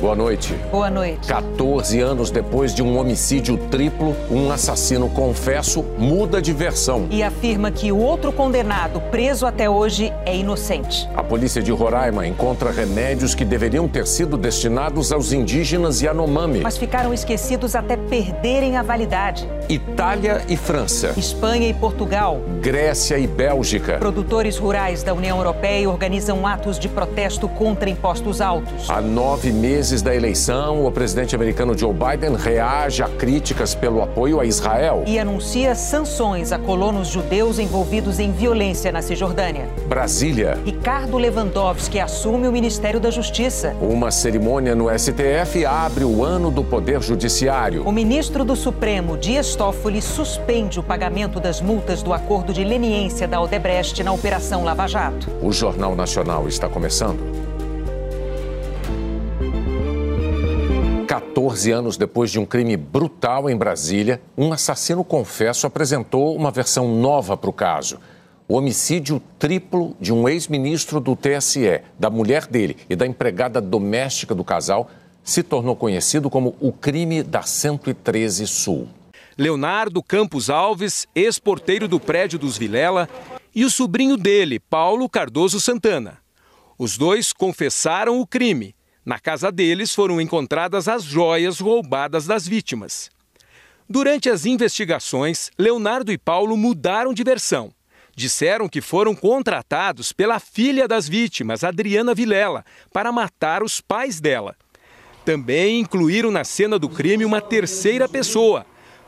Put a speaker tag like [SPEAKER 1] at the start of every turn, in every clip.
[SPEAKER 1] Boa noite.
[SPEAKER 2] Boa noite.
[SPEAKER 1] 14 anos depois de um homicídio triplo, um assassino confesso muda de versão.
[SPEAKER 2] E afirma que o outro condenado, preso até hoje, é inocente.
[SPEAKER 1] A polícia de Roraima encontra remédios que deveriam ter sido destinados aos indígenas Yanomami.
[SPEAKER 2] Mas ficaram esquecidos até perderem a validade.
[SPEAKER 1] Itália e França.
[SPEAKER 2] Espanha e Portugal.
[SPEAKER 1] Grécia e Bélgica.
[SPEAKER 2] Produtores rurais da União Europeia organizam atos de protesto contra impostos altos.
[SPEAKER 1] Há nove meses da eleição, o presidente americano Joe Biden reage a críticas pelo apoio a Israel.
[SPEAKER 2] E anuncia sanções a colonos judeus envolvidos em violência na Cisjordânia.
[SPEAKER 1] Brasília.
[SPEAKER 2] Ricardo Lewandowski assume o Ministério da Justiça.
[SPEAKER 1] Uma cerimônia no STF abre o ano do Poder Judiciário.
[SPEAKER 2] O ministro do Supremo, Dias Toffoli, suspende o pagamento das multas do acordo de leniência da Odebrecht na Operação Lava Jato.
[SPEAKER 1] O Jornal Nacional está começando. 14 anos depois de um crime brutal em Brasília, um assassino confesso apresentou uma versão nova para o caso. O homicídio triplo de um ex-ministro do TSE, da mulher dele e da empregada doméstica do casal se tornou conhecido como o crime da 113 Sul.
[SPEAKER 3] Leonardo Campos Alves, ex-porteiro do prédio dos Vilela, e o sobrinho dele, Paulo Cardoso Santana. Os dois confessaram o crime na casa deles foram encontradas as joias roubadas das vítimas. Durante as investigações, Leonardo e Paulo mudaram de versão. Disseram que foram contratados pela filha das vítimas, Adriana Vilela, para matar os pais dela. Também incluíram na cena do crime uma terceira pessoa,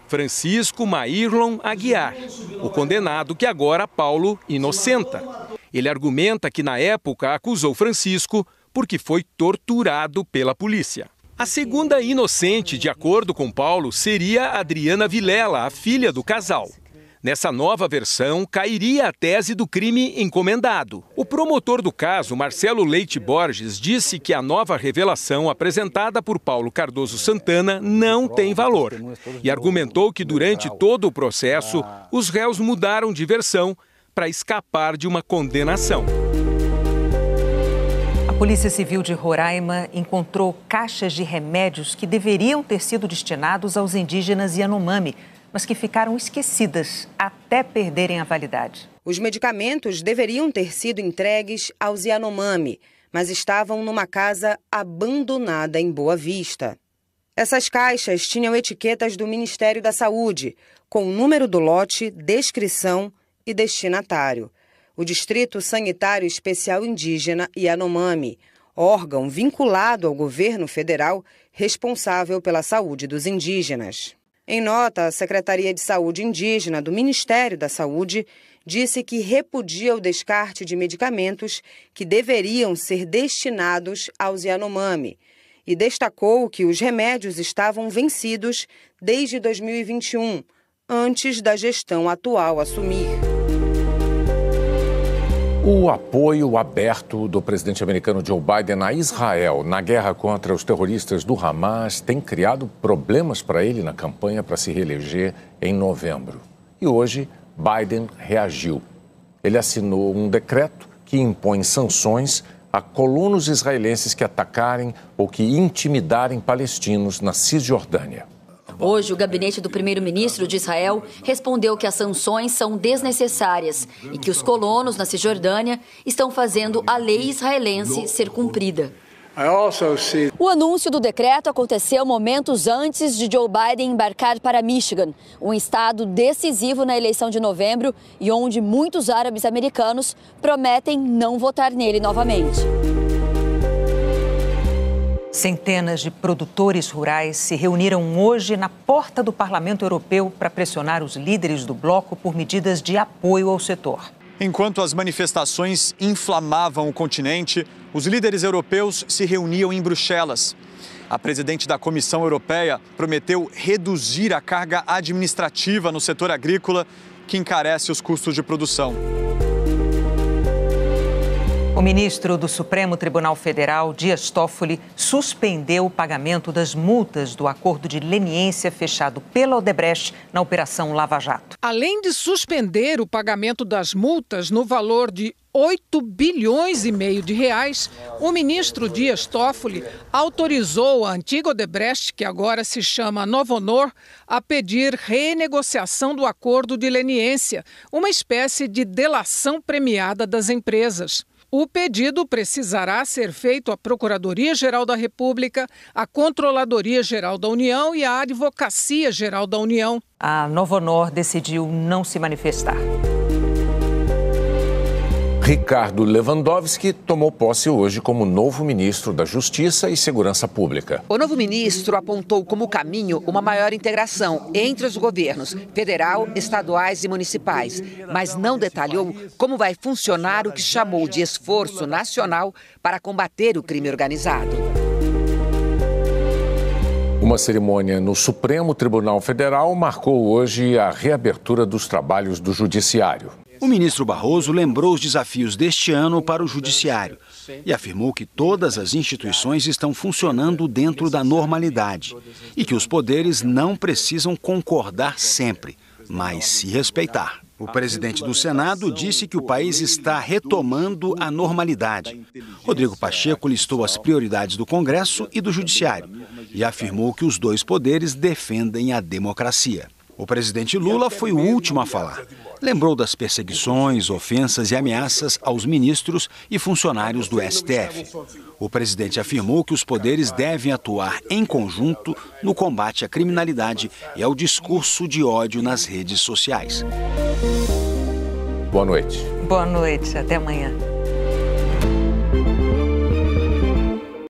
[SPEAKER 3] Francisco Maírlon Aguiar, o condenado que agora Paulo inocenta. Ele argumenta que na época acusou Francisco porque foi torturado pela polícia. A segunda inocente, de acordo com Paulo, seria Adriana Vilela, a filha do casal. Nessa nova versão, cairia a tese do crime encomendado. O promotor do caso, Marcelo Leite Borges, disse que a nova revelação apresentada por Paulo Cardoso Santana não tem valor e argumentou que durante todo o processo os réus mudaram de versão para escapar de uma condenação.
[SPEAKER 2] Polícia Civil de Roraima encontrou caixas de remédios que deveriam ter sido destinados aos indígenas Yanomami, mas que ficaram esquecidas até perderem a validade.
[SPEAKER 4] Os medicamentos deveriam ter sido entregues aos Yanomami, mas estavam numa casa abandonada em Boa Vista. Essas caixas tinham etiquetas do Ministério da Saúde, com o número do lote, descrição e destinatário o Distrito Sanitário Especial Indígena Yanomami, órgão vinculado ao governo federal responsável pela saúde dos indígenas. Em nota, a Secretaria de Saúde Indígena do Ministério da Saúde disse que repudia o descarte de medicamentos que deveriam ser destinados aos Yanomami e destacou que os remédios estavam vencidos desde 2021, antes da gestão atual assumir.
[SPEAKER 1] O apoio aberto do presidente americano Joe Biden a Israel na guerra contra os terroristas do Hamas tem criado problemas para ele na campanha para se reeleger em novembro. E hoje, Biden reagiu. Ele assinou um decreto que impõe sanções a colonos israelenses que atacarem ou que intimidarem palestinos na Cisjordânia.
[SPEAKER 5] Hoje, o gabinete do primeiro-ministro de Israel respondeu que as sanções são desnecessárias e que os colonos na Cisjordânia estão fazendo a lei israelense ser cumprida.
[SPEAKER 6] O anúncio do decreto aconteceu momentos antes de Joe Biden embarcar para Michigan, um estado decisivo na eleição de novembro e onde muitos árabes americanos prometem não votar nele novamente.
[SPEAKER 2] Centenas de produtores rurais se reuniram hoje na porta do Parlamento Europeu para pressionar os líderes do bloco por medidas de apoio ao setor.
[SPEAKER 7] Enquanto as manifestações inflamavam o continente, os líderes europeus se reuniam em Bruxelas. A presidente da Comissão Europeia prometeu reduzir a carga administrativa no setor agrícola, que encarece os custos de produção.
[SPEAKER 2] O ministro do Supremo Tribunal Federal, Dias Toffoli, suspendeu o pagamento das multas do acordo de leniência fechado pela Odebrecht na Operação Lava Jato.
[SPEAKER 8] Além de suspender o pagamento das multas no valor de 8 bilhões e meio de reais, o ministro Dias Toffoli autorizou a antiga Odebrecht, que agora se chama Novonor, a pedir renegociação do acordo de leniência, uma espécie de delação premiada das empresas. O pedido precisará ser feito à Procuradoria-Geral da República, à Controladoria-Geral da União e à Advocacia-Geral da União.
[SPEAKER 2] A Novonor decidiu não se manifestar.
[SPEAKER 1] Ricardo Lewandowski tomou posse hoje como novo ministro da Justiça e Segurança Pública.
[SPEAKER 9] O novo ministro apontou como caminho uma maior integração entre os governos federal, estaduais e municipais, mas não detalhou como vai funcionar o que chamou de esforço nacional para combater o crime organizado.
[SPEAKER 1] Uma cerimônia no Supremo Tribunal Federal marcou hoje a reabertura dos trabalhos do Judiciário.
[SPEAKER 10] O ministro Barroso lembrou os desafios deste ano para o Judiciário e afirmou que todas as instituições estão funcionando dentro da normalidade e que os poderes não precisam concordar sempre, mas se respeitar. O presidente do Senado disse que o país está retomando a normalidade. Rodrigo Pacheco listou as prioridades do Congresso e do Judiciário e afirmou que os dois poderes defendem a democracia. O presidente Lula foi o último a falar. Lembrou das perseguições, ofensas e ameaças aos ministros e funcionários do STF. O presidente afirmou que os poderes devem atuar em conjunto no combate à criminalidade e ao discurso de ódio nas redes sociais.
[SPEAKER 1] Boa noite.
[SPEAKER 2] Boa noite, até amanhã.